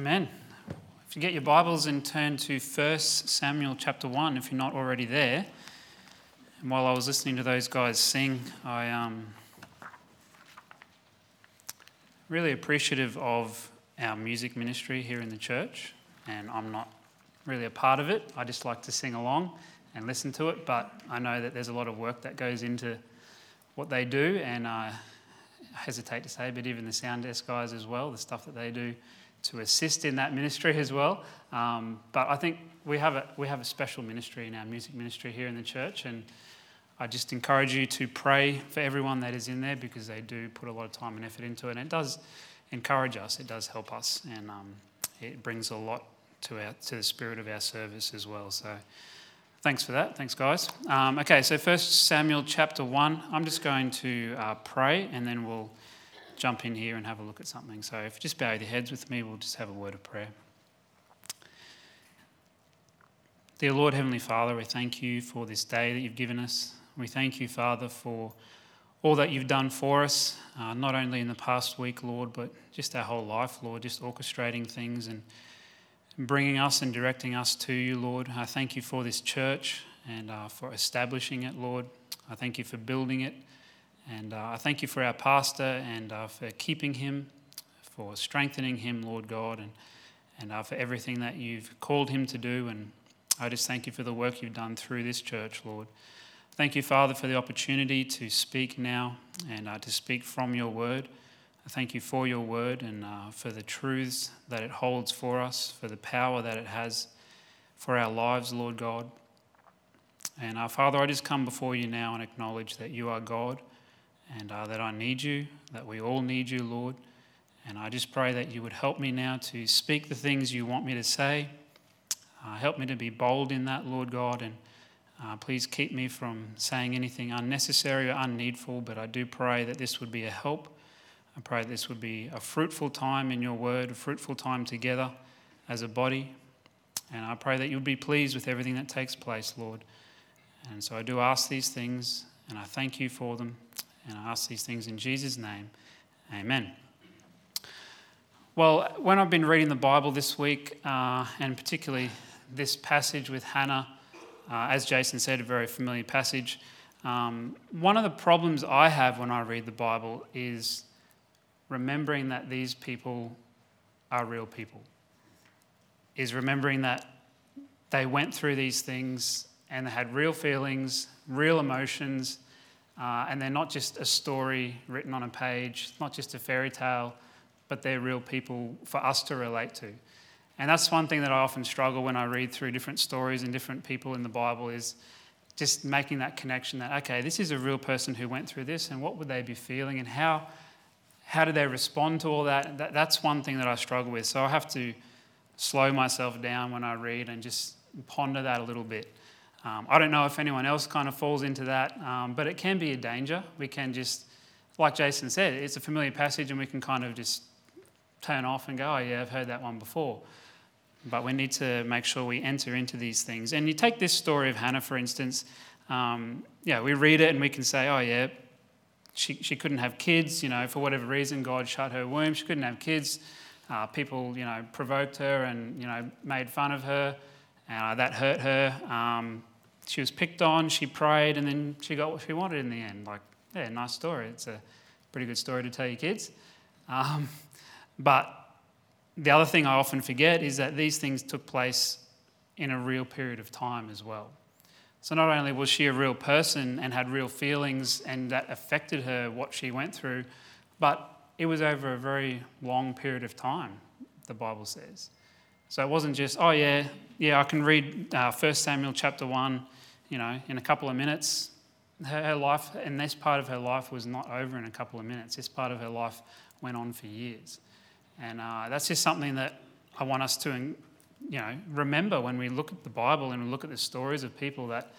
Amen. If you get your Bibles and turn to 1 Samuel chapter 1, if you're not already there. And while I was listening to those guys sing, I um really appreciative of our music ministry here in the church. And I'm not really a part of it. I just like to sing along and listen to it. But I know that there's a lot of work that goes into what they do. And I hesitate to say, but even the sound desk guys as well, the stuff that they do to assist in that ministry as well. Um, but I think we have, a, we have a special ministry in our music ministry here in the church, and I just encourage you to pray for everyone that is in there because they do put a lot of time and effort into it. And it does encourage us, it does help us, and um, it brings a lot to, our, to the spirit of our service as well. So thanks for that. Thanks, guys. Um, okay, so First Samuel chapter 1. I'm just going to uh, pray and then we'll jump in here and have a look at something. So if you just bow your heads with me, we'll just have a word of prayer. Dear Lord, Heavenly Father, we thank you for this day that you've given us. We thank you, Father, for all that you've done for us, uh, not only in the past week, Lord, but just our whole life, Lord, just orchestrating things and bringing us and directing us to you, Lord. I thank you for this church and uh, for establishing it, Lord. I thank you for building it. And uh, I thank you for our pastor and uh, for keeping him, for strengthening him, Lord God, and, and uh, for everything that you've called him to do. And I just thank you for the work you've done through this church, Lord. Thank you, Father, for the opportunity to speak now and uh, to speak from your word. I thank you for your word and uh, for the truths that it holds for us, for the power that it has for our lives, Lord God. And uh, Father, I just come before you now and acknowledge that you are God and uh, that I need you, that we all need you, Lord. And I just pray that you would help me now to speak the things you want me to say. Uh, help me to be bold in that, Lord God, and uh, please keep me from saying anything unnecessary or unneedful. But I do pray that this would be a help. I pray this would be a fruitful time in your word, a fruitful time together as a body. And I pray that you'll be pleased with everything that takes place, Lord. And so I do ask these things, and I thank you for them. And I ask these things in Jesus' name. Amen. Well, when I've been reading the Bible this week, uh, and particularly this passage with Hannah, uh, as Jason said, a very familiar passage, um, one of the problems I have when I read the Bible is remembering that these people are real people, is remembering that they went through these things and they had real feelings, real emotions uh, and they're not just a story written on a page, not just a fairy tale, but they're real people for us to relate to. And that's one thing that I often struggle when I read through different stories and different people in the Bible is just making that connection that, okay, this is a real person who went through this, and what would they be feeling, and how, how do they respond to all that? that? That's one thing that I struggle with. So I have to slow myself down when I read and just ponder that a little bit. Um, I don't know if anyone else kind of falls into that, um, but it can be a danger. We can just, like Jason said, it's a familiar passage and we can kind of just turn off and go, oh, yeah, I've heard that one before. But we need to make sure we enter into these things. And you take this story of Hannah, for instance. Um, yeah, we read it and we can say, oh, yeah, she, she couldn't have kids, you know, for whatever reason, God shut her womb. She couldn't have kids. Uh, people, you know, provoked her and, you know, made fun of her. Uh, that hurt her. Um, she was picked on, she prayed, and then she got what she wanted in the end. Like, yeah, nice story. It's a pretty good story to tell your kids. Um, but the other thing I often forget is that these things took place in a real period of time as well. So not only was she a real person and had real feelings and that affected her what she went through, but it was over a very long period of time, the Bible says. So it wasn't just, oh yeah, yeah, I can read uh, 1 Samuel chapter 1 you know, in a couple of minutes. Her, her life, and this part of her life was not over in a couple of minutes. This part of her life went on for years. And uh, that's just something that I want us to, you know, remember when we look at the Bible and we look at the stories of people that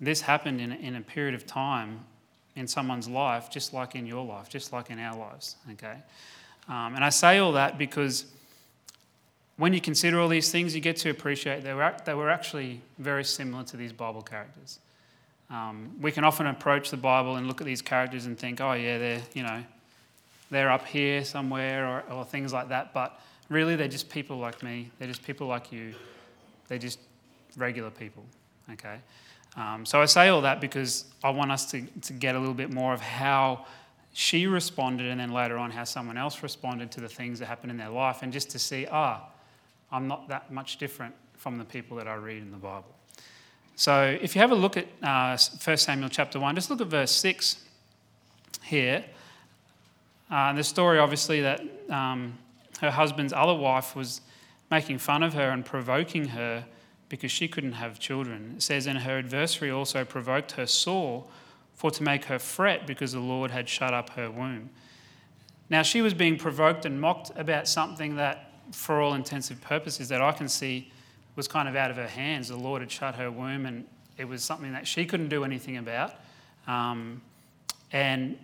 this happened in, in a period of time in someone's life, just like in your life, just like in our lives, okay? Um, and I say all that because when you consider all these things, you get to appreciate they were, they were actually very similar to these Bible characters. Um, we can often approach the Bible and look at these characters and think, oh, yeah, they're, you know, they're up here somewhere or, or things like that. But Really, they're just people like me. They're just people like you. They're just regular people, okay? Um, so I say all that because I want us to, to get a little bit more of how she responded and then later on how someone else responded to the things that happened in their life and just to see, ah, I'm not that much different from the people that I read in the Bible. So if you have a look at uh, 1 Samuel chapter 1, just look at verse 6 here. Uh, the story, obviously, that um, her husband's other wife was making fun of her and provoking her because she couldn't have children. It says, And her adversary also provoked her sore for to make her fret because the Lord had shut up her womb. Now, she was being provoked and mocked about something that, for all intensive purposes, that I can see was kind of out of her hands. The Lord had shut her womb, and it was something that she couldn't do anything about. Um, and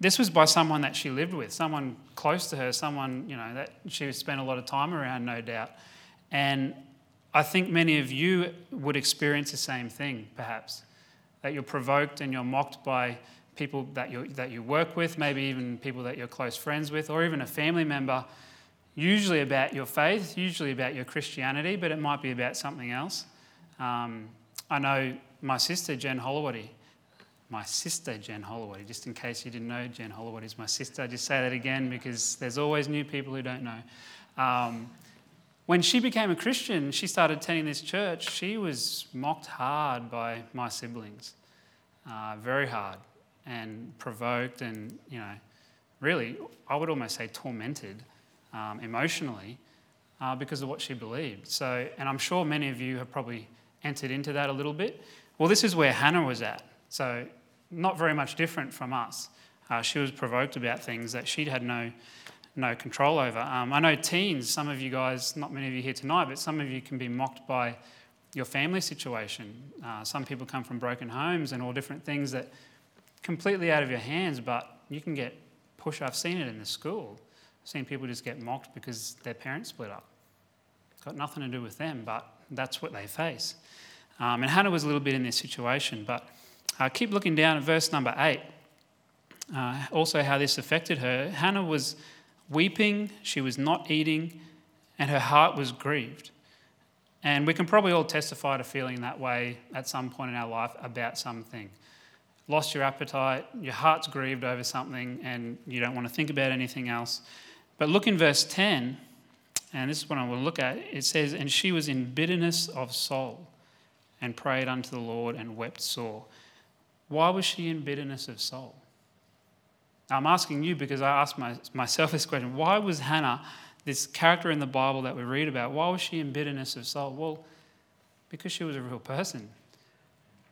this was by someone that she lived with, someone close to her, someone you know that she spent a lot of time around, no doubt. And I think many of you would experience the same thing, perhaps, that you're provoked and you're mocked by people that you that you work with, maybe even people that you're close friends with, or even a family member. Usually about your faith, usually about your Christianity, but it might be about something else. Um, I know my sister Jen Hollowoody my sister, Jen Holloway. Just in case you didn't know, Jen Holloway is my sister. I just say that again because there's always new people who don't know. Um, when she became a Christian, she started attending this church. She was mocked hard by my siblings, uh, very hard, and provoked, and you know, really, I would almost say tormented um, emotionally uh, because of what she believed. So, and I'm sure many of you have probably entered into that a little bit. Well, this is where Hannah was at. So, not very much different from us. Uh, she was provoked about things that she had no, no control over. Um, I know teens, some of you guys, not many of you here tonight, but some of you can be mocked by your family situation. Uh, some people come from broken homes and all different things that completely out of your hands, but you can get pushed. I've seen it in the school. Seen people just get mocked because their parents split up. It's got nothing to do with them, but that's what they face. Um, and Hannah was a little bit in this situation, but uh, keep looking down at verse number 8. Uh, also, how this affected her. Hannah was weeping, she was not eating, and her heart was grieved. And we can probably all testify to feeling that way at some point in our life about something. Lost your appetite, your heart's grieved over something, and you don't want to think about anything else. But look in verse 10, and this is what I will look at. It says, And she was in bitterness of soul, and prayed unto the Lord, and wept sore. Why was she in bitterness of soul? Now, I'm asking you because I asked my, myself this question. Why was Hannah, this character in the Bible that we read about, why was she in bitterness of soul? Well, because she was a real person.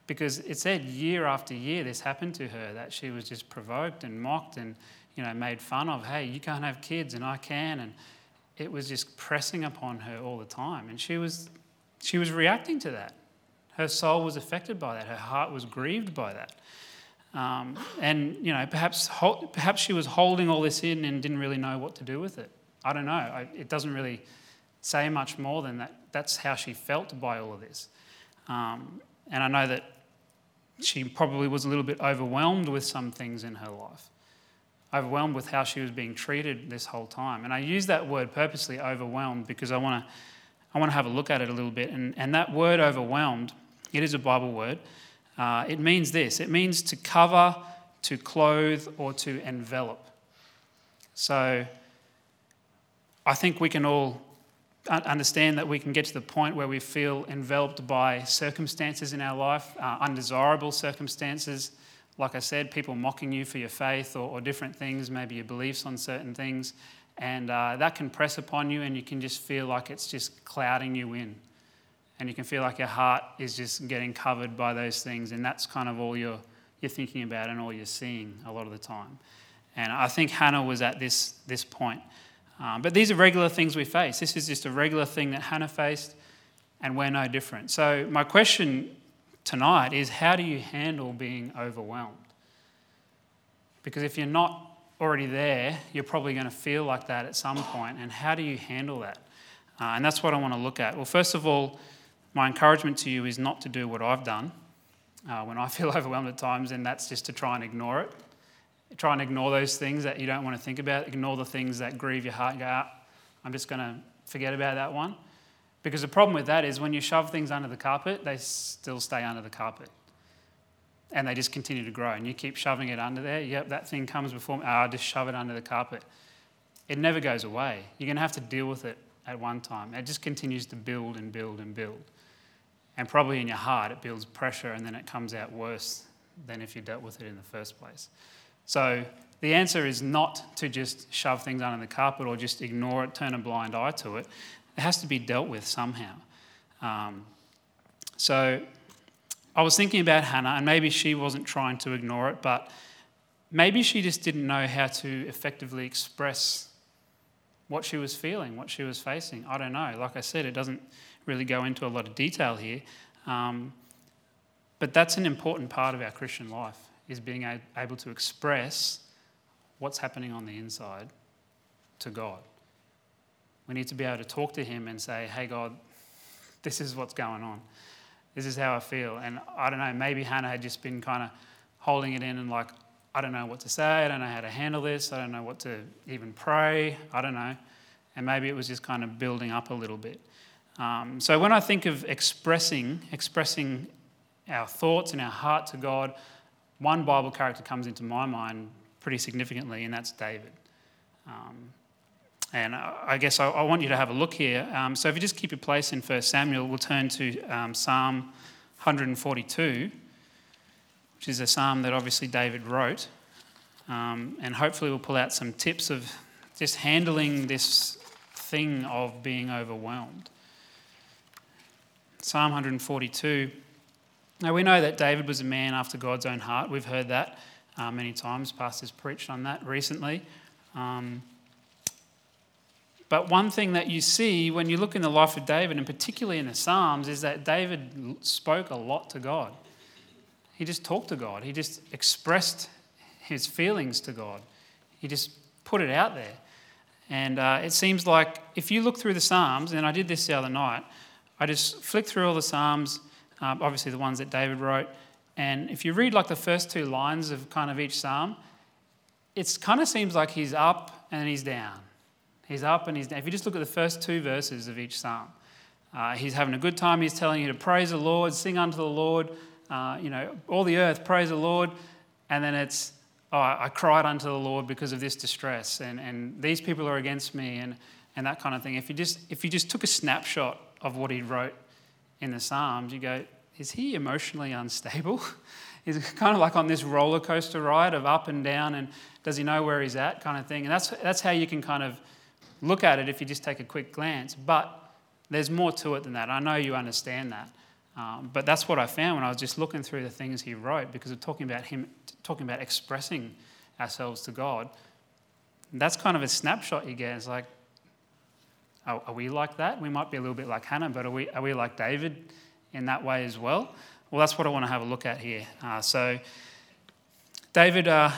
Because it said year after year this happened to her, that she was just provoked and mocked and you know, made fun of. Hey, you can't have kids and I can. And it was just pressing upon her all the time. And she was, she was reacting to that. Her soul was affected by that. Her heart was grieved by that. Um, and, you know, perhaps, perhaps she was holding all this in and didn't really know what to do with it. I don't know. I, it doesn't really say much more than that. That's how she felt by all of this. Um, and I know that she probably was a little bit overwhelmed with some things in her life, overwhelmed with how she was being treated this whole time. And I use that word purposely, overwhelmed, because I want to I want to have a look at it a little bit. And, and that word overwhelmed it is a Bible word. Uh, it means this it means to cover, to clothe, or to envelop. So I think we can all understand that we can get to the point where we feel enveloped by circumstances in our life, uh, undesirable circumstances. Like I said, people mocking you for your faith or, or different things, maybe your beliefs on certain things. And uh, that can press upon you, and you can just feel like it's just clouding you in and you can feel like your heart is just getting covered by those things, and that's kind of all you're, you're thinking about and all you're seeing a lot of the time. And I think Hannah was at this, this point. Um, but these are regular things we face. This is just a regular thing that Hannah faced, and we're no different. So, my question tonight is how do you handle being overwhelmed? Because if you're not already there, you're probably going to feel like that at some point, and how do you handle that? Uh, and that's what I want to look at. Well, first of all, my encouragement to you is not to do what I've done uh, when I feel overwhelmed at times, and that's just to try and ignore it. Try and ignore those things that you don't want to think about, ignore the things that grieve your heart. Go, ah, I'm just going to forget about that one. Because the problem with that is when you shove things under the carpet, they still stay under the carpet. And they just continue to grow. And you keep shoving it under there. Yep, that thing comes before me. Ah, just shove it under the carpet. It never goes away. You're going to have to deal with it at one time. It just continues to build and build and build. And probably in your heart, it builds pressure and then it comes out worse than if you dealt with it in the first place. So the answer is not to just shove things under the carpet or just ignore it, turn a blind eye to it. It has to be dealt with somehow. Um, so I was thinking about Hannah, and maybe she wasn't trying to ignore it, but maybe she just didn't know how to effectively express what she was feeling, what she was facing. I don't know. Like I said, it doesn't really go into a lot of detail here. Um, but that's an important part of our Christian life, is being able to express what's happening on the inside to God. We need to be able to talk to Him and say, hey, God, this is what's going on. This is how I feel. And I don't know, maybe Hannah had just been kind of holding it in and like, I don't know what to say. I don't know how to handle this. I don't know what to even pray. I don't know. And maybe it was just kind of building up a little bit. Um, so when I think of expressing, expressing our thoughts and our heart to God, one Bible character comes into my mind pretty significantly, and that's David. Um, and I guess I, I, want you to have a look here. Um, so if you just keep your place in 1 Samuel, we'll turn to um, Psalm 142, which is a psalm that obviously David wrote. Um, and hopefully we'll pull out some tips of just handling this thing of being overwhelmed. Psalm 142. Now we know that David was a man after God's own heart. We've heard that uh, many times. Pastors preached on that recently. Um, but one thing that you see when you look in the life of David, and particularly in the Psalms, is that David spoke a lot to God. He just talked to God, he just expressed his feelings to God, he just put it out there. And uh, it seems like if you look through the Psalms, and I did this the other night, I just flicked through all the Psalms, um, obviously the ones that David wrote, and if you read like the first two lines of kind of each Psalm, it kind of seems like he's up and he's down He's up and he's down. If you just look at the first two verses of each psalm, uh, he's having a good time. He's telling you to praise the Lord, sing unto the Lord, uh, you know, all the earth, praise the Lord. And then it's, oh, I cried unto the Lord because of this distress, and, and these people are against me, and, and that kind of thing. If you, just, if you just took a snapshot of what he wrote in the Psalms, you go, is he emotionally unstable? He's kind of like on this roller coaster ride of up and down, and does he know where he's at, kind of thing. And that's, that's how you can kind of look at it if you just take a quick glance. But there's more to it than that. I know you understand that. Um, but that's what I found when I was just looking through the things he wrote because of talking about him, talking about expressing ourselves to God. that's kind of a snapshot you get. It's like, are, are, we like that? We might be a little bit like Hannah, but are we, are we like David in that way as well? Well, that's what I want to have a look at here. Uh, so, David. Uh,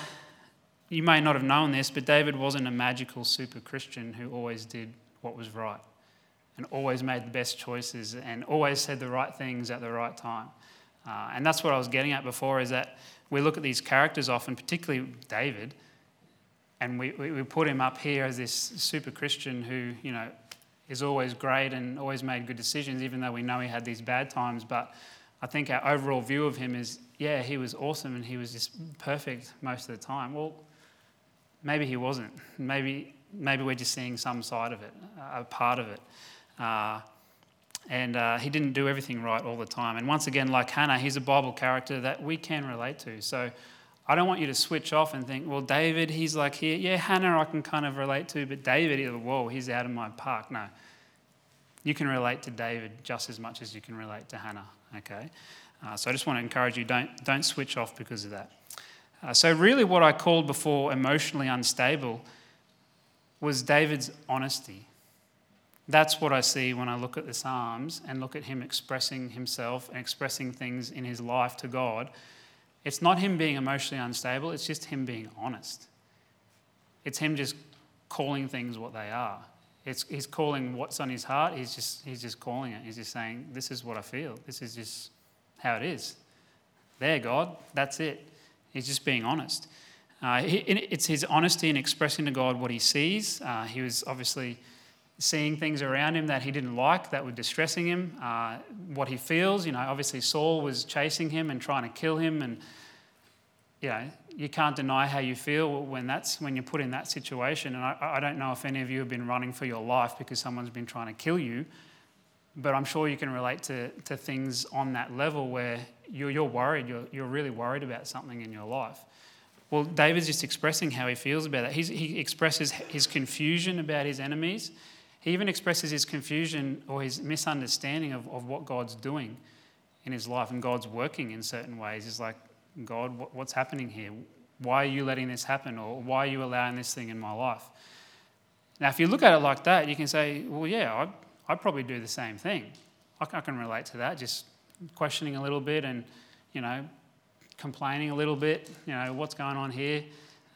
you may not have known this, but David wasn't a magical super Christian who always did what was right and always made the best choices and always said the right things at the right time. Uh, and that's what I was getting at before is that we look at these characters often, particularly David, and we, we, we put him up here as this super Christian who, you know, is always great and always made good decisions, even though we know he had these bad times. But I think our overall view of him is, yeah, he was awesome and he was just perfect most of the time. Well, maybe he wasn't. Maybe, maybe we're just seeing some side of it, a part of it. Uh, and uh, he didn't do everything right all the time. And once again, like Hannah, he's a Bible character that we can relate to. So I don't want you to switch off and think, well, David, he's like here. Yeah, Hannah, I can kind of relate to, but David, whoa, he's out of my park. No. You can relate to David just as much as you can relate to Hannah, okay? Uh, so I just want to encourage you don't, don't switch off because of that. Uh, so, really, what I called before emotionally unstable was David's honesty. That's what I see when I look at the Psalms and look at him expressing himself and expressing things in his life to God. It's not him being emotionally unstable, it's just him being honest. It's him just calling things what they are. It's, he's calling what's on his heart, he's just, he's just calling it. He's just saying, This is what I feel. This is just how it is. There, God, that's it. He's just being honest. Uh, it's his honesty in expressing to God what he sees. Uh, he was obviously seeing things around him that he didn't like, that were distressing him, uh, what he feels. You know, obviously Saul was chasing him and trying to kill him, and you know, you can't deny how you feel when that's when you're put in that situation. And I, I don't know if any of you have been running for your life because someone's been trying to kill you, but I'm sure you can relate to, to things on that level where you're, you're worried, you're, you're really worried about something in your life. Well, David's just expressing how he feels about that. He's, he expresses his confusion about his enemies. He even expresses his confusion or his misunderstanding of, of what God's doing in his life and God's working in certain ways. He's like, God, what, what's happening here? Why are you letting this happen? Or why are you allowing this thing in my life? Now, if you look at it like that, you can say, well, yeah, I'd, I'd probably do the same thing. I, I can relate to that, just questioning a little bit and, you know, complaining a little bit, you know, what's going on here?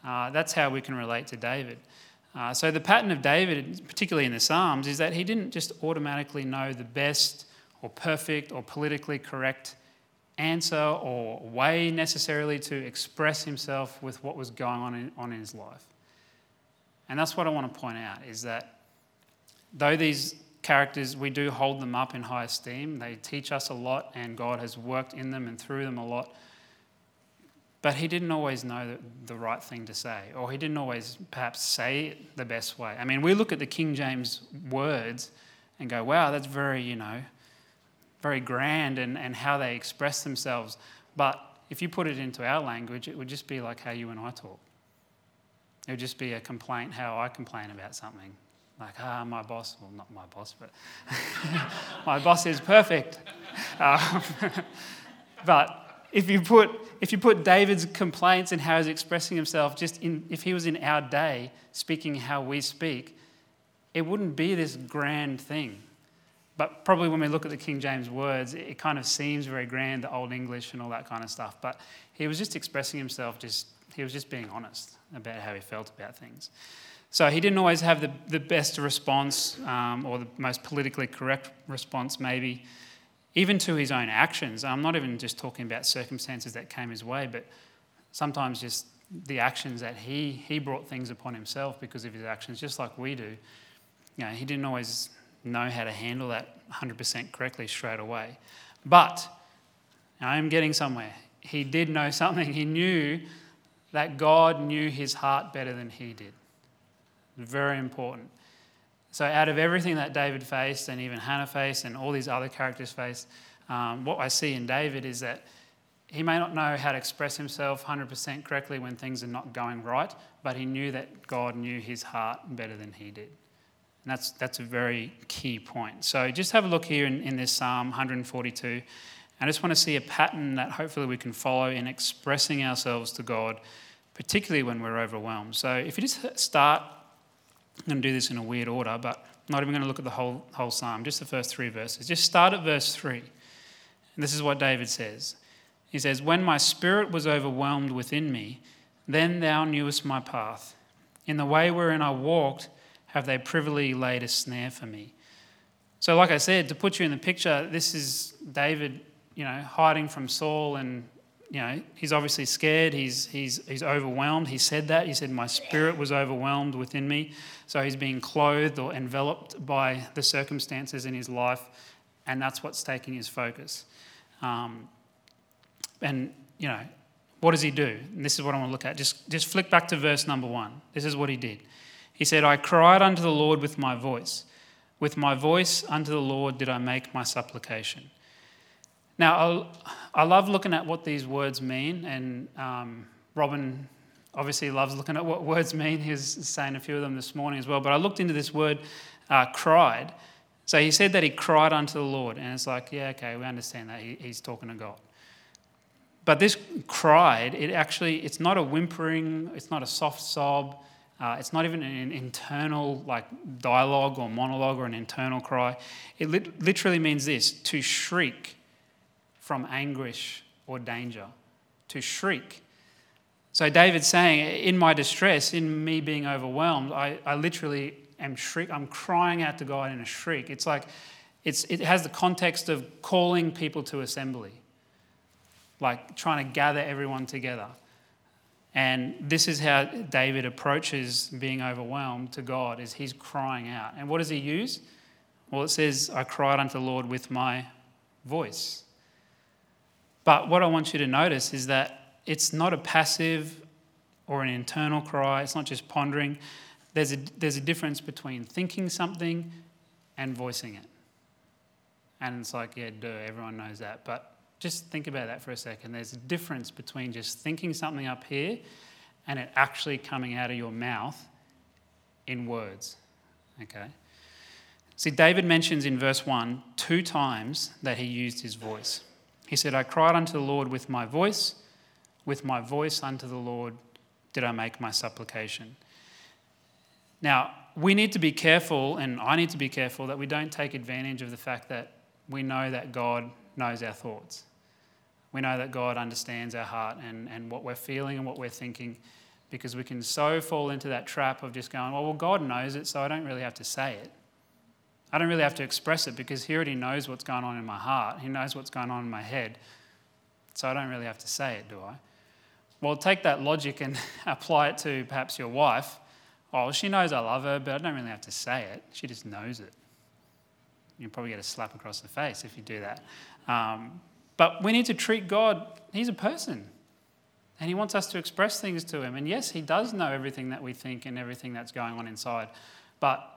Uh, that's how we can relate to David. Uh, so, the pattern of David, particularly in the Psalms, is that he didn't just automatically know the best or perfect or politically correct answer or way necessarily to express himself with what was going on in, on in his life. And that's what I want to point out is that though these characters, we do hold them up in high esteem, they teach us a lot, and God has worked in them and through them a lot. But he didn't always know the, right thing to say, or he didn't always perhaps say it the best way. I mean, we look at the King James words and go, wow, that's very, you know, very grand and, and how they express themselves. But if you put it into our language, it would just be like how you and I talk. It would just be a complaint, how I complain about something. Like, ah, my boss, well, not my boss, but my boss is perfect. Um, but if you put if you put David's complaints and how he's expressing himself, just in, if he was in our day speaking how we speak, it wouldn't be this grand thing. But probably when we look at the King James words, it kind of seems very grand, the Old English and all that kind of stuff. But he was just expressing himself, just he was just being honest about how he felt about things. So he didn't always have the, the best response um, or the most politically correct response, maybe even to his own actions. I'm not even just talking about circumstances that came his way, but sometimes just the actions that he, he brought things upon himself because of his actions, just like we do. You know, he didn't always know how to handle that 100% correctly straight away. But I'm getting somewhere. He did know something. He knew that God knew his heart better than he did. Very important. So, out of everything that David faced, and even Hannah faced, and all these other characters faced, um, what I see in David is that he may not know how to express himself 100% correctly when things are not going right, but he knew that God knew his heart better than he did. And that's, that's a very key point. So, just have a look here in, in this Psalm 142. I just want to see a pattern that hopefully we can follow in expressing ourselves to God, particularly when we're overwhelmed. So, if you just start I'm going to do this in a weird order, but I'm not even going to look at the whole, whole psalm, just the first three verses. Just start at verse 3. And this is what David says He says, When my spirit was overwhelmed within me, then thou knewest my path. In the way wherein I walked, have they privily laid a snare for me. So, like I said, to put you in the picture, this is David, you know, hiding from Saul and you know, he's obviously scared. He's, he's, he's overwhelmed. He said that. He said, My spirit was overwhelmed within me. So he's being clothed or enveloped by the circumstances in his life, and that's what's taking his focus. Um, and, you know, what does he do? And this is what I want to look at. Just, just flick back to verse number one. This is what he did. He said, I cried unto the Lord with my voice. With my voice unto the Lord did I make my supplication. Now, I love looking at what these words mean, and um, Robin obviously loves looking at what words mean. He was saying a few of them this morning as well. But I looked into this word, uh, cried. So he said that he cried unto the Lord, and it's like, yeah, okay, we understand that he, he's talking to God. But this cried, it actually, it's not a whimpering, it's not a soft sob, uh, it's not even an internal like dialogue or monologue or an internal cry. It literally means this: to shriek from anguish or danger, to shriek. So David's saying, in my distress, in me being overwhelmed, I, I literally am shriek. I'm crying out to God in a shriek. It's like it's, it has the context of calling people to assembly, like trying to gather everyone together. And this is how David approaches being overwhelmed to God is he's crying out. And what does he use? Well, it says, I cried unto the Lord with my voice. But what I want you to notice is that it's not a passive or an internal cry, it's not just pondering. There's a, there's a difference between thinking something and voicing it. And it's like, yeah, duh, everyone knows that. But just think about that for a second. There's a difference between just thinking something up here and it actually coming out of your mouth in words. Okay? See, David mentions in verse 1 two times that he used his voice. He said, I cried unto the Lord with my voice, with my voice unto the Lord did I make my supplication. Now, we need to be careful, and I need to be careful, that we don't take advantage of the fact that we know that God knows our thoughts. We know that God understands our heart and, and what we're feeling and what we're thinking because we can so fall into that trap of just going, well, well, God knows it, so I don't really have to say it. I don't really have to express it because He already knows what's going on in my heart. He knows what's going on in my head. So I don't really have to say it, do I? Well, take that logic and apply it to perhaps your wife. Oh, she knows I love her, but I don't really have to say it. She just knows it. You'll probably get a slap across the face if you do that. Um, but we need to treat God, He's a person. And He wants us to express things to Him. And yes, He does know everything that we think and everything that's going on inside. But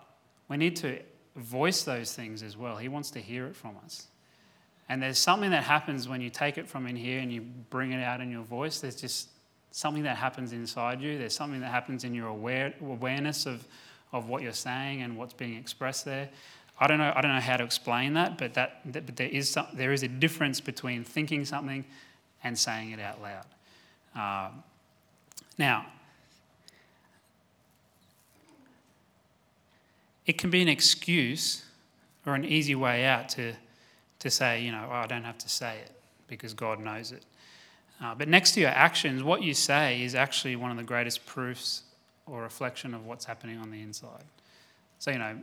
we need to voice those things as well. He wants to hear it from us. And there's something that happens when you take it from in here and you bring it out in your voice. There's just something that happens inside you. There's something that happens in your aware, awareness of, of what you're saying and what's being expressed there. I don't know, I don't know how to explain that, but, that, that but there, is some, there is a difference between thinking something and saying it out loud. Um, now, it can be an excuse or an easy way out to, to say, you know, oh, I don't have to say it because God knows it. Uh, but next to your actions, what you say is actually one of the greatest proofs or reflection of what's happening on the inside. So, you know,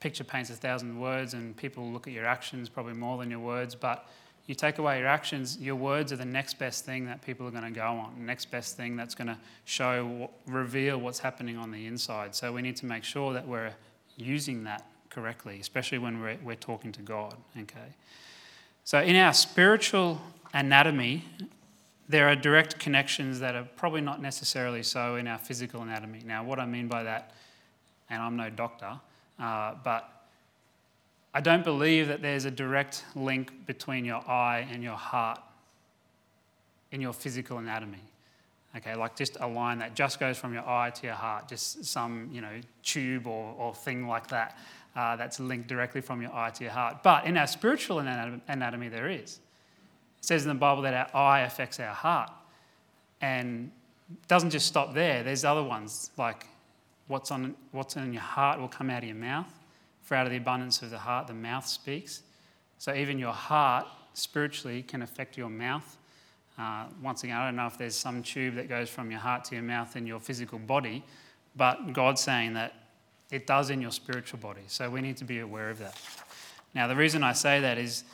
picture paints a thousand words, and people look at your actions probably more than your words. But you take away your actions, your words are the next best thing that people are going to go on, the next best thing that's going to show, reveal what's happening on the inside. So we need to make sure that we're using that correctly, especially when we're, we're talking to God. Okay. So in our spiritual anatomy, there are direct connections that are probably not necessarily so in our physical anatomy. Now, what I mean by that, and I'm no doctor, uh, but I don't believe that there's a direct link between your eye and your heart in your physical anatomy. Okay, like just a line that just goes from your eye to your heart, just some, you know, tube or, or thing like that uh, that's linked directly from your eye to your heart. But in our spiritual anatomy, there is. It says in the Bible that our eye affects our heart. And doesn't just stop there, there's other ones like what's, on, what's in your heart will come out of your mouth. For out of the abundance of the heart, the mouth speaks. So even your heart spiritually can affect your mouth. Uh, once again, I don't know if there's some tube that goes from your heart to your mouth in your physical body, but God's saying that it does in your spiritual body. So we need to be aware of that. Now, the reason I say that is,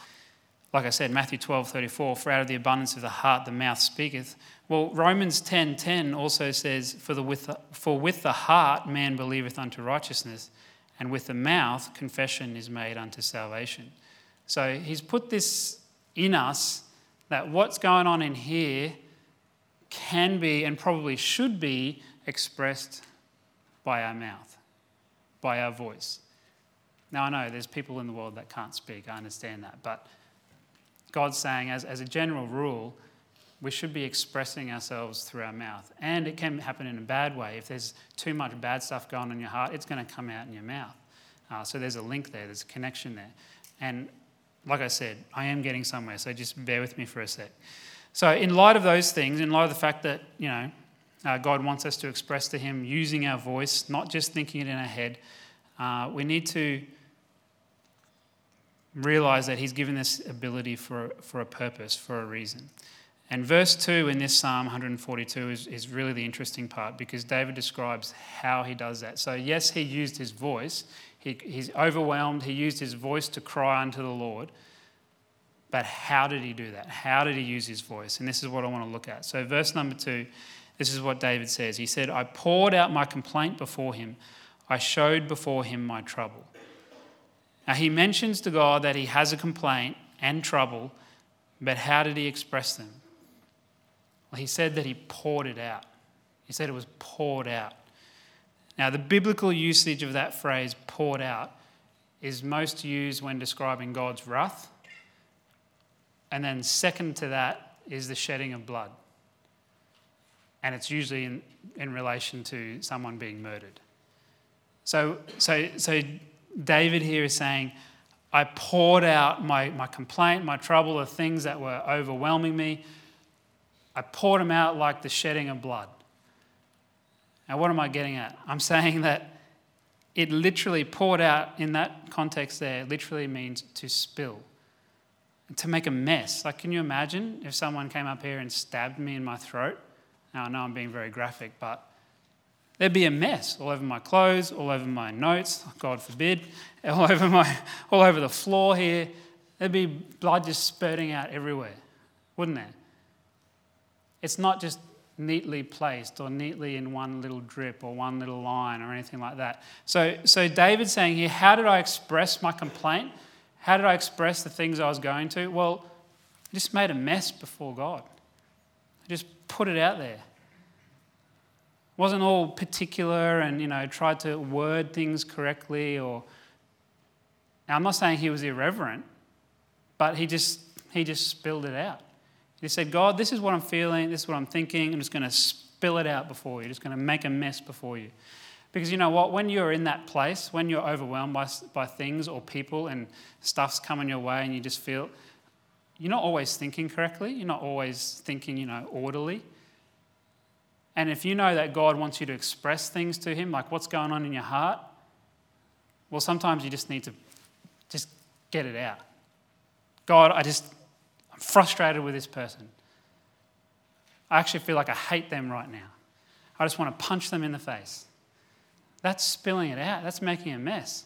like I said, Matthew 12 34, for out of the abundance of the heart the mouth speaketh. Well, Romans 10 10 also says, for, the, with the, for with the heart man believeth unto righteousness, and with the mouth confession is made unto salvation. So he's put this in us that what's going on in here can be and probably should be expressed by our mouth, by our voice. Now, I know there's people in the world that can't speak, I understand that, but God's saying, as, as a general rule, we should be expressing ourselves through our mouth. And it can happen in a bad way. If there's too much bad stuff going on in your heart, it's going to come out in your mouth. Uh, so there's a link there, there's a connection there. And like I said, I am getting somewhere, so just bear with me for a sec. So, in light of those things, in light of the fact that, you know, uh, God wants us to express to Him using our voice, not just thinking it in our head, uh, we need to realize that He's given this ability for, for a purpose, for a reason. And verse 2 in this Psalm 142 is, is really the interesting part because David describes how he does that. So, yes, he used his voice, he, he's overwhelmed. He used his voice to cry unto the Lord. But how did he do that? How did he use his voice? And this is what I want to look at. So, verse number two this is what David says. He said, I poured out my complaint before him, I showed before him my trouble. Now, he mentions to God that he has a complaint and trouble, but how did he express them? Well, he said that he poured it out. He said it was poured out. Now, the biblical usage of that phrase, poured out, is most used when describing God's wrath. And then, second to that, is the shedding of blood. And it's usually in, in relation to someone being murdered. So, so, so David here is saying, I poured out my, my complaint, my trouble, the things that were overwhelming me. I poured them out like the shedding of blood. Now, what am I getting at? I'm saying that it literally poured out in that context there, literally means to spill, to make a mess. Like, can you imagine if someone came up here and stabbed me in my throat? Now, I know I'm being very graphic, but there'd be a mess all over my clothes, all over my notes, God forbid, all over, my, all over the floor here. There'd be blood just spurting out everywhere, wouldn't there? It's not just neatly placed or neatly in one little drip or one little line or anything like that. So, so David's saying here, how did I express my complaint? How did I express the things I was going to? Well, I just made a mess before God. I just put it out there wasn't all particular and you know tried to word things correctly or now i'm not saying he was irreverent but he just he just spilled it out he said god this is what i'm feeling this is what i'm thinking. I'm just going to spill it out before you. Just going to make a mess before you. Because you know what? When you're in that place when you're overwhelmed by, by things or people and stuff's coming your way and you just feel you're not always thinking correctly. You're not always thinking you know orderly. And if you know that God wants you to express things to Him, like what's going on in your heart, well, sometimes you just need to just get it out. God, I just, Frustrated with this person. I actually feel like I hate them right now. I just want to punch them in the face. That's spilling it out. That's making a mess.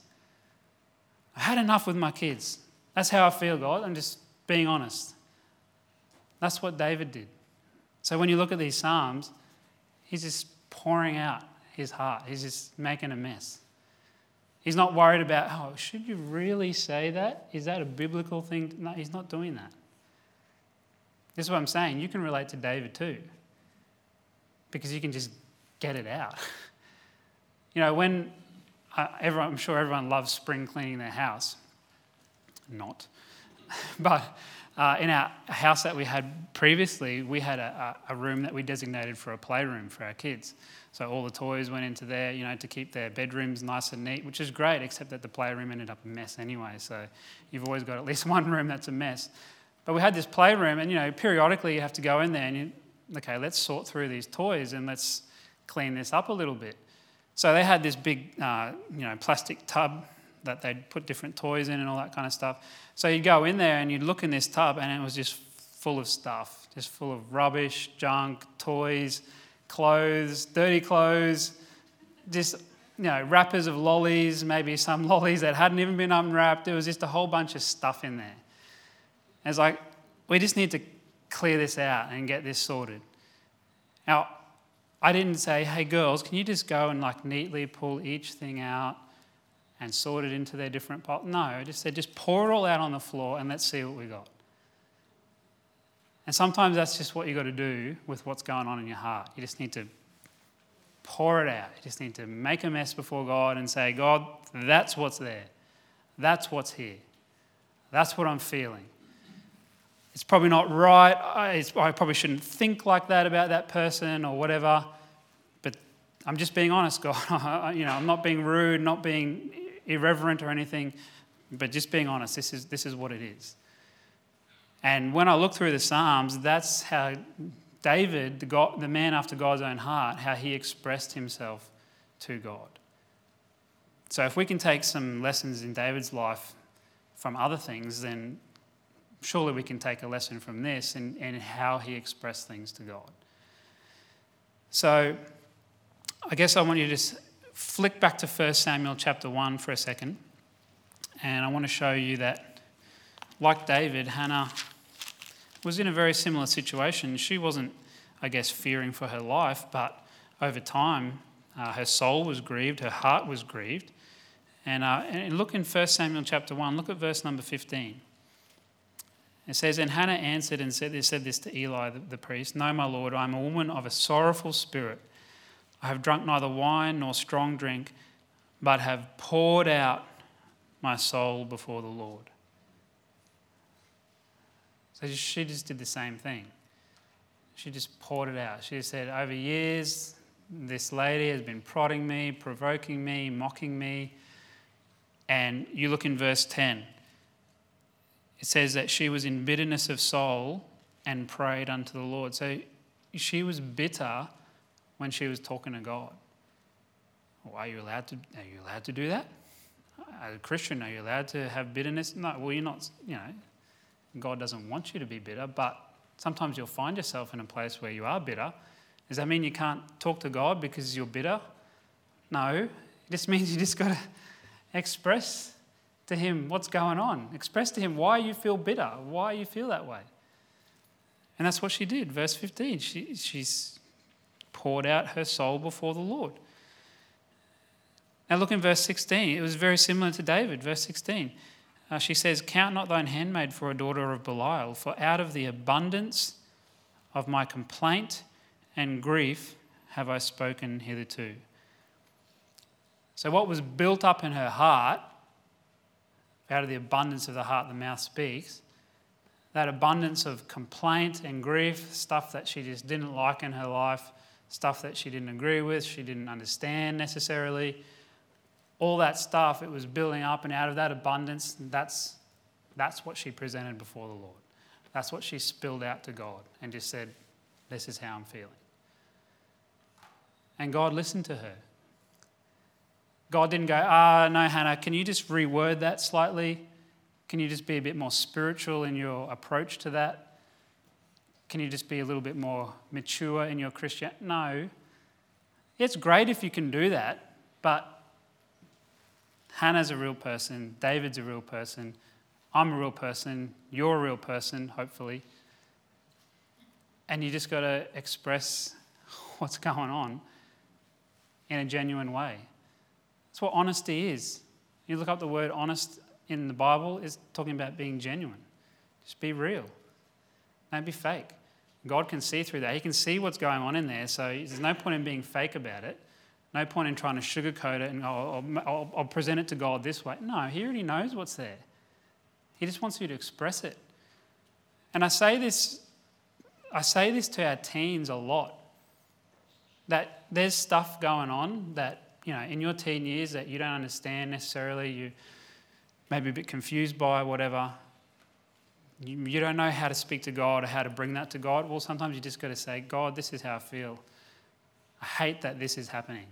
I had enough with my kids. That's how I feel, God. I'm just being honest. That's what David did. So when you look at these Psalms, He's just pouring out his heart. He's just making a mess. He's not worried about, oh, should you really say that? Is that a biblical thing? No, he's not doing that. This is what I'm saying. You can relate to David too, because you can just get it out. you know, when uh, everyone, I'm sure everyone loves spring cleaning their house. Not. but uh, in our house that we had previously, we had a, a, room that we designated for a playroom for our kids. So all the toys went into there, you know, to keep their bedrooms nice and neat, which is great, except that the playroom ended up a mess anyway. So you've always got at least one room that's a mess. But we had this playroom, and you know, periodically you have to go in there and you, okay, let's sort through these toys and let's clean this up a little bit. So they had this big, uh, you know, plastic tub that they'd put different toys in and all that kind of stuff. So you'd go in there and you'd look in this tub and it was just full of stuff, just full of rubbish, junk, toys, clothes, dirty clothes, just you know, wrappers of lollies, maybe some lollies that hadn't even been unwrapped. There was just a whole bunch of stuff in there. And it's like, we just need to clear this out and get this sorted. Now, I didn't say, hey girls, can you just go and like neatly pull each thing out and sort it into their different pot? No, I just said, just pour it all out on the floor and let's see what we got. And sometimes that's just what you've got to do with what's going on in your heart. You just need to pour it out. You just need to make a mess before God and say, God, that's what's there. That's what's here. That's what I'm feeling. It's probably not right. I, I probably shouldn't think like that about that person or whatever. But I'm just being honest, God. you know, I'm not being rude, not being irreverent or anything, but just being honest, this is, this is what it is. And when I look through the Psalms, that's how David, the, God, the man after God's own heart, how he expressed himself to God. So if we can take some lessons in David's life from other things, then surely we can take a lesson from this and, and how he expressed things to God. So I guess I want you to just flick back to 1 Samuel chapter 1 for a second. And I want to show you that, like David, Hannah was in a very similar situation. She wasn't I guess, fearing for her life, but over time, uh, her soul was grieved, her heart was grieved. And, uh, and look in 1 Samuel chapter 1, look at verse number 15. It says, And Hannah answered and said, said this to Eli the, the priest No, my lord, I am a woman of a sorrowful spirit. I have drunk neither wine nor strong drink, but have poured out my soul before the Lord. So she just did the same thing. She just poured it out. She said, Over years, this lady has been prodding me, provoking me, mocking me. And you look in verse 10, it says that she was in bitterness of soul and prayed unto the Lord. So she was bitter when she was talking to God. Well, are you allowed to? Are you allowed to do that? As a Christian, are you allowed to have bitterness? No. Well, you're not. You know, God doesn't want you to be bitter, but sometimes you'll find yourself in a place where you are bitter. Does that mean you can't talk to God because you're bitter? No. It just means you just got to express to Him what's going on. Express to Him why you feel bitter, why you feel that way. And that's what she did. Verse 15. She, she's poured out her soul before the Lord. Now look in verse 16. It was very similar to David. Verse 16. Uh, she says, Count not thine handmaid for a daughter of Belial, for out of the abundance of my complaint and grief have I spoken hitherto. So, what was built up in her heart, out of the abundance of the heart, the mouth speaks, that abundance of complaint and grief, stuff that she just didn't like in her life, stuff that she didn't agree with, she didn't understand necessarily. All that stuff, it was building up, and out of that abundance, that's, that's what she presented before the Lord. That's what she spilled out to God and just said, This is how I'm feeling. And God listened to her. God didn't go, Ah, no, Hannah, can you just reword that slightly? Can you just be a bit more spiritual in your approach to that? Can you just be a little bit more mature in your Christian? No. It's great if you can do that, but Hannah's a real person, David's a real person, I'm a real person, you're a real person, hopefully. And you just got to express what's going on in a genuine way. That's what honesty is. You look up the word honest in the Bible, it's talking about being genuine. Just be real. Don't be fake. God can see through that. He can see what's going on in there. So there's no point in being fake about it. No point in trying to sugarcoat it and oh, oh I'll, I'll, oh, I'll present it to God this way. No, He already knows what's there. He just wants you to express it. And I say this, I say this to our teens a lot. That there's stuff going on that, you know, in your teen years that you don't understand necessarily, you may be a bit confused by, whatever you, you don't know how to speak to God or how to bring that to God, well, sometimes you just got to say, God, this is how I feel. I hate that this is happening.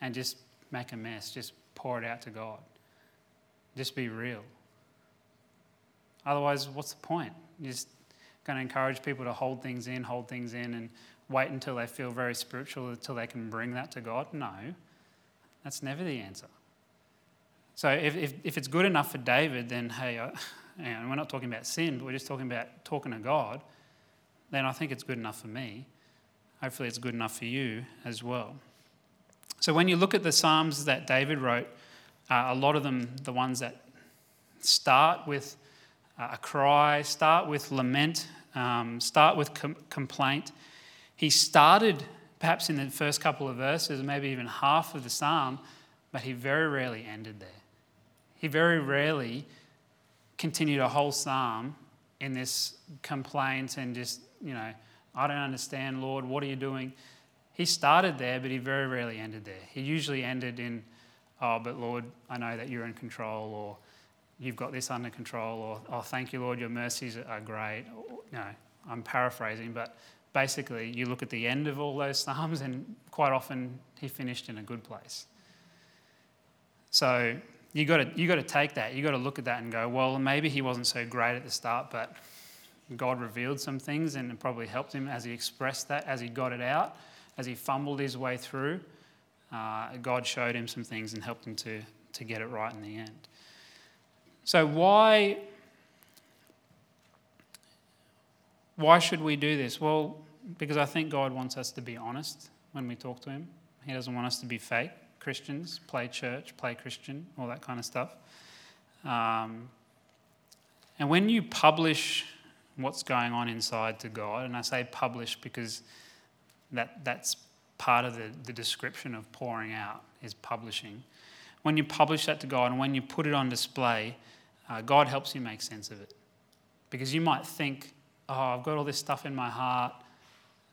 And just make a mess. Just pour it out to God. Just be real. Otherwise, what's the point? You're just going to encourage people to hold things in, hold things in, and wait until they feel very spiritual until they can bring that to God? No, that's never the answer. So if, if, if it's good enough for David, then hey, and we're not talking about sin, but we're just talking about talking to God, then I think it's good enough for me. Hopefully, it's good enough for you as well. So, when you look at the Psalms that David wrote, uh, a lot of them, the ones that start with uh, a cry, start with lament, um, start with com- complaint. He started perhaps in the first couple of verses, maybe even half of the psalm, but he very rarely ended there. He very rarely continued a whole psalm in this complaint and just, you know, I don't understand, Lord, what are you doing? He started there, but he very rarely ended there. He usually ended in, oh, but Lord, I know that you're in control, or you've got this under control, or oh, thank you, Lord, your mercies are great. Know, I'm paraphrasing, but basically, you look at the end of all those Psalms, and quite often he finished in a good place. So you got to you got to take that. You got to look at that and go, well, maybe he wasn't so great at the start, but God revealed some things and it probably helped him as he expressed that, as he got it out, as he fumbled his way through. Uh, God showed him some things and helped him to to get it right in the end. So why why should we do this? Well, because I think God wants us to be honest when we talk to Him. He doesn't want us to be fake Christians, play church, play Christian, all that kind of stuff. Um, and when you publish what's going on inside to God, and I say publish because that, that's part of the, the description of pouring out is publishing. When you publish that to God and when you put it on display, uh, God helps you make sense of it. Because you might think, oh, I've got all this stuff in my heart,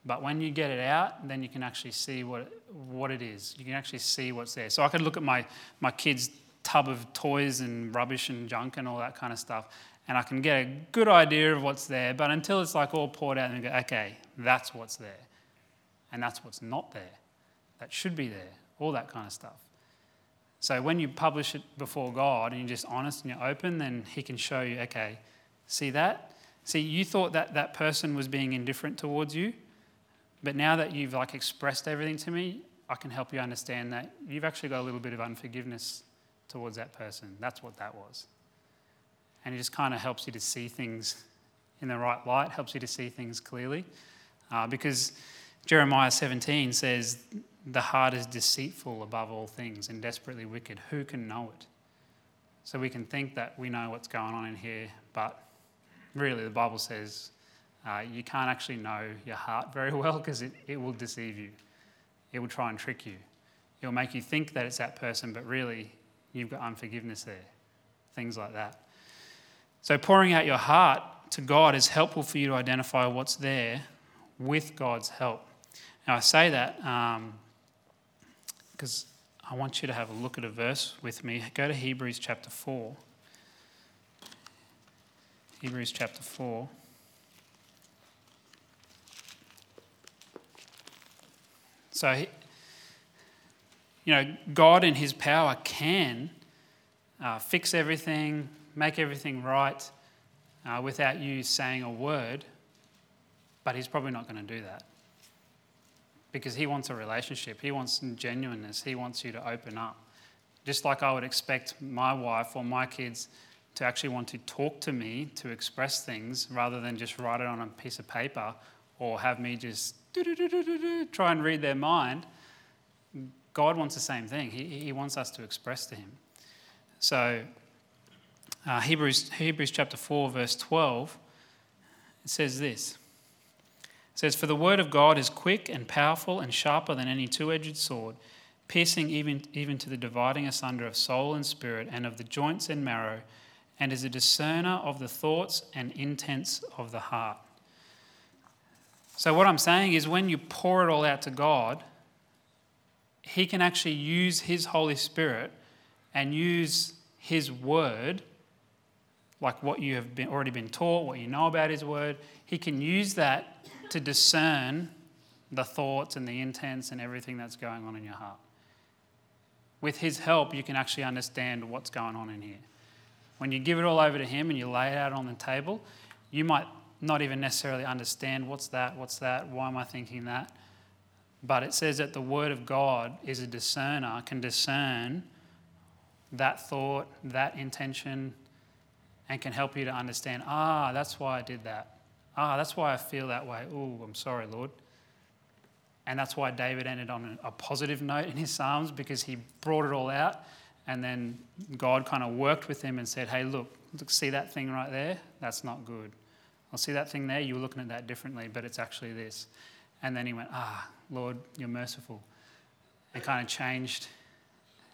but when you get it out, then you can actually see what, what it is. You can actually see what's there. So I could look at my, my kids' tub of toys and rubbish and junk and all that kind of stuff, and I can get a good idea of what's there. But until it's like all poured out, and go, okay, that's what's there, and that's what's not there, that should be there, all that kind of stuff. So when you publish it before God and you're just honest and you're open, then He can show you, okay, see that? See, you thought that that person was being indifferent towards you, but now that you've like expressed everything to me, I can help you understand that you've actually got a little bit of unforgiveness towards that person. That's what that was. And it just kind of helps you to see things in the right light, helps you to see things clearly. Uh, because Jeremiah 17 says, The heart is deceitful above all things and desperately wicked. Who can know it? So we can think that we know what's going on in here, but really the Bible says uh, you can't actually know your heart very well because it, it will deceive you. It will try and trick you. It will make you think that it's that person, but really you've got unforgiveness there. Things like that. So, pouring out your heart to God is helpful for you to identify what's there with God's help. Now, I say that because um, I want you to have a look at a verse with me. Go to Hebrews chapter 4. Hebrews chapter 4. So, you know, God in His power can uh, fix everything, make everything right uh, without you saying a word, but He's probably not going to do that. Because He wants a relationship, He wants genuineness, He wants you to open up. Just like I would expect my wife or my kids to actually want to talk to me to express things rather than just write it on a piece of paper or have me just try and read their mind. God wants the same thing. He, he wants us to express to Him. So, uh, Hebrews, Hebrews chapter 4, verse 12, it says this. It says, For the word of God is quick and powerful and sharper than any two edged sword, piercing even, even to the dividing asunder of soul and spirit and of the joints and marrow, and is a discerner of the thoughts and intents of the heart. So, what I'm saying is, when you pour it all out to God, He can actually use His Holy Spirit and use His Word, like what you have been, already been taught, what you know about His Word, He can use that to discern the thoughts and the intents and everything that's going on in your heart. With His help, you can actually understand what's going on in here. When you give it all over to Him and you lay it out on the table, you might not even necessarily understand what's that, what's that, why am I thinking that. But it says that the Word of God is a discerner, can discern that thought, that intention, and can help you to understand ah, that's why I did that. Ah, that's why I feel that way. Oh, I'm sorry, Lord. And that's why David ended on a positive note in his Psalms because he brought it all out. And then God kind of worked with him and said, Hey, look, look see that thing right there? That's not good. I'll see that thing there. You were looking at that differently, but it's actually this. And then he went, Ah, Lord, you're merciful. And kind of changed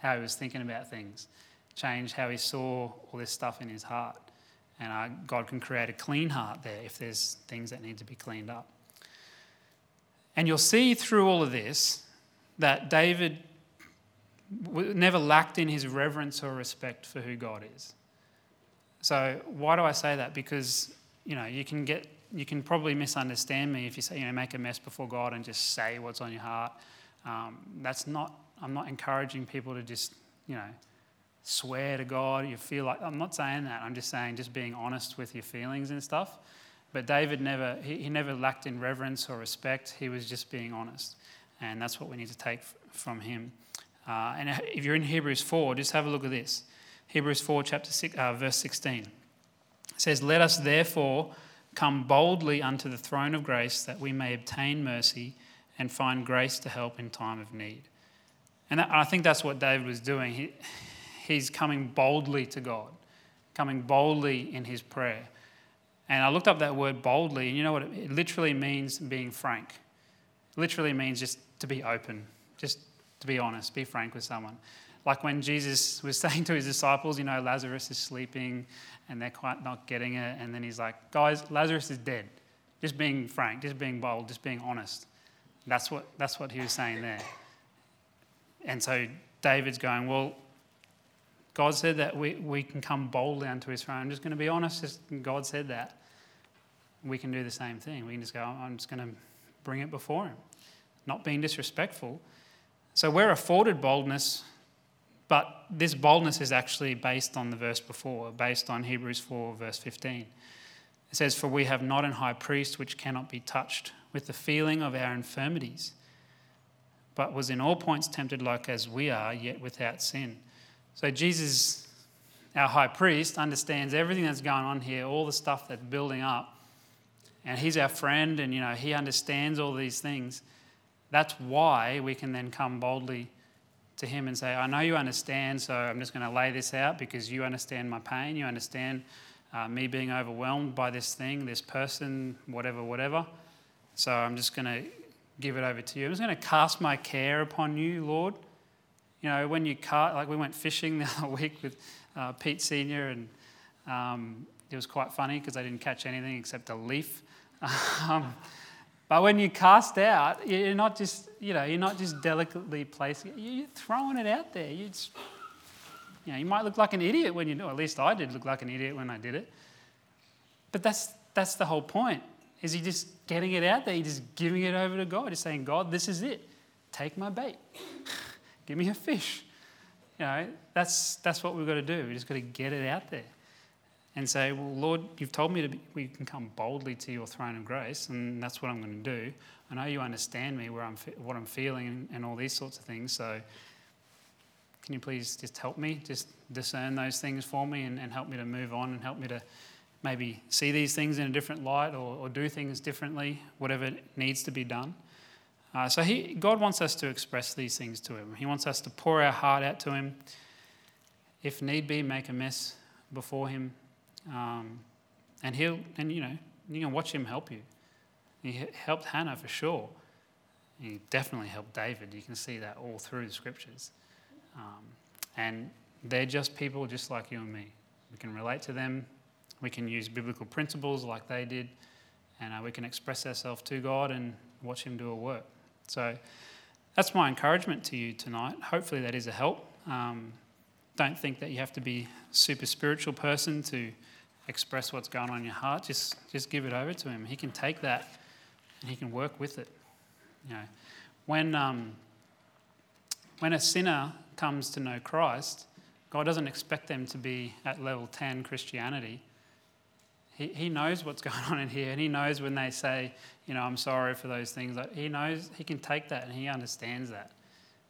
how he was thinking about things, changed how he saw all this stuff in his heart. And God can create a clean heart there if there's things that need to be cleaned up. And you'll see through all of this that David never lacked in his reverence or respect for who God is. So, why do I say that? Because, you know, you can get, you can probably misunderstand me if you say, you know, make a mess before God and just say what's on your heart. Um, that's not I'm not encouraging people to just, you know, swear to God. You feel like, I'm not saying that. I'm just saying just being honest with your feelings and stuff. But David never, he, he never lacked in reverence or respect. He was just being honest. And that's what we need to take from him. Uh, and if you're in Hebrews 4, just have a look at this. Hebrews 4, chapter six, uh, verse 16. It says, Let us therefore come boldly unto the throne of grace that we may obtain mercy and find grace to help in time of need. And I think that's what David was doing. He, he's coming boldly to God, coming boldly in his prayer. And I looked up that word boldly, and you know what? It literally means being frank. It literally means just to be open, just to be honest, be frank with someone. Like when Jesus was saying to his disciples, you know, Lazarus is sleeping and they're quite not getting it. And then he's like, guys, Lazarus is dead. Just being frank, just being bold, just being honest. That's what, that's what he was saying there. And so David's going, well, God said that we, we can come boldly unto his throne. I'm just going to be honest, just, God said that. We can do the same thing. We can just go, I'm just going to bring it before him. Not being disrespectful. So we're afforded boldness, but this boldness is actually based on the verse before, based on Hebrews 4, verse 15. It says, For we have not an high priest which cannot be touched with the feeling of our infirmities, but was in all points tempted like as we are, yet without sin. So Jesus, our high priest, understands everything that's going on here, all the stuff that's building up. And he's our friend, and you know, he understands all these things. That's why we can then come boldly to him and say, I know you understand, so I'm just going to lay this out because you understand my pain. You understand uh, me being overwhelmed by this thing, this person, whatever, whatever. So I'm just going to give it over to you. I'm just going to cast my care upon you, Lord. You know, when you cast, like we went fishing the other week with uh, Pete Sr., and um, it was quite funny because I didn't catch anything except a leaf. um, but when you cast out, you're not just, you know, you're not just delicately placing it, you're throwing it out there. You just, you know, you might look like an idiot when you do. At least I did look like an idiot when I did it. But that's, that's the whole point. Is he just getting it out there? He's just giving it over to God. He's saying, God, this is it. Take my bait. Give me a fish. You know, that's, that's what we've got to do. we just got to get it out there and say, Well, Lord, you've told me to we can come boldly to your throne of grace, and that's what I'm going to do. I know you understand me, where I'm, what I'm feeling, and, and all these sorts of things. So, can you please just help me, just discern those things for me, and, and help me to move on, and help me to maybe see these things in a different light, or, or do things differently, whatever needs to be done. Uh, so he, God wants us to express these things to Him. He wants us to pour our heart out to Him. If need be, make a mess before Him um, and he'll, and you know, you can watch him help you. He helped Hannah for sure. He definitely helped David. You can see that all through the scriptures. Um, and they're just people just like you and me. We can relate to them. We can use biblical principles like they did. And uh, we can express ourselves to God and watch Him do a work. So that's my encouragement to you tonight. Hopefully, that is a help. Um, don't think that you have to be super spiritual person to express what's going on in your heart, just, just give it over to Him. He can take that and He can work with it. You know, when, um, when a sinner comes to know Christ, God doesn't expect them to be at level 10 Christianity. He, he knows what's going on in here, and He knows when they say, you know, I'm sorry for those things. Like, he knows He can take that and He understands that.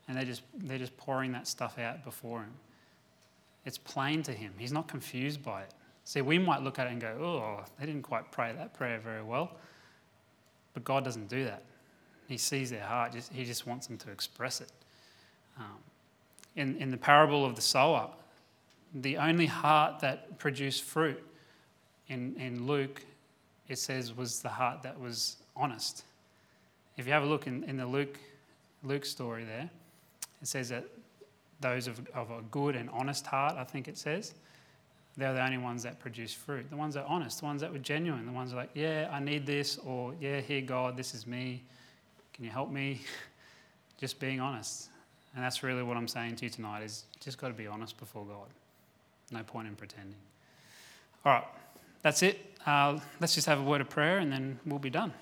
And they're just, they're just pouring that stuff out before Him. It's plain to Him. He's not confused by it. See, we might look at it and go, oh, they didn't quite pray that prayer very well. But God doesn't do that. He sees their heart, He just wants them to express it. Um, in, in the parable of the sower, the only heart that produced fruit in, in Luke, it says, was the heart that was honest. If you have a look in, in the Luke, Luke story there, it says that those of, of a good and honest heart, I think it says, they're the only ones that produce fruit. The ones that are honest, the ones that were genuine, the ones that are like, yeah, I need this, or yeah, here, God, this is me. Can you help me? just being honest. And that's really what I'm saying to you tonight is just got to be honest before God. No point in pretending. All right, that's it. Uh, let's just have a word of prayer and then we'll be done.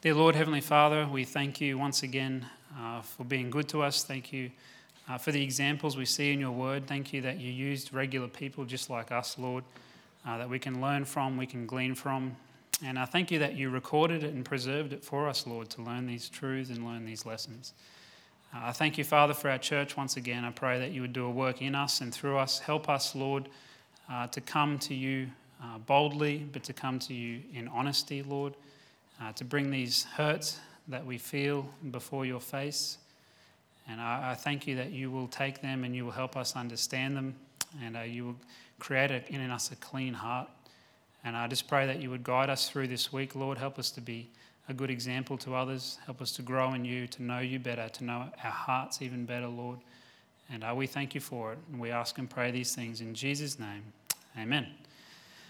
Dear Lord, Heavenly Father, we thank you once again uh, for being good to us. Thank you uh, for the examples we see in your word. Thank you that you used regular people just like us, Lord, uh, that we can learn from, we can glean from. And I thank you that you recorded it and preserved it for us, Lord, to learn these truths and learn these lessons. Uh, I thank you, Father, for our church once again. I pray that you would do a work in us and through us. Help us, Lord, uh, to come to you uh, boldly, but to come to you in honesty, Lord, uh, to bring these hurts that we feel before your face. And I, I, thank you that you will take them and you will help us understand them, and uh, you will create a, in us a clean heart. And I just pray that you would guide us through this week, Lord. Help us to be a good example to others. Help us to grow in you, to know you better, to know our hearts even better, Lord. And uh, we thank you for it. And we ask and pray these things in Jesus' name. Amen.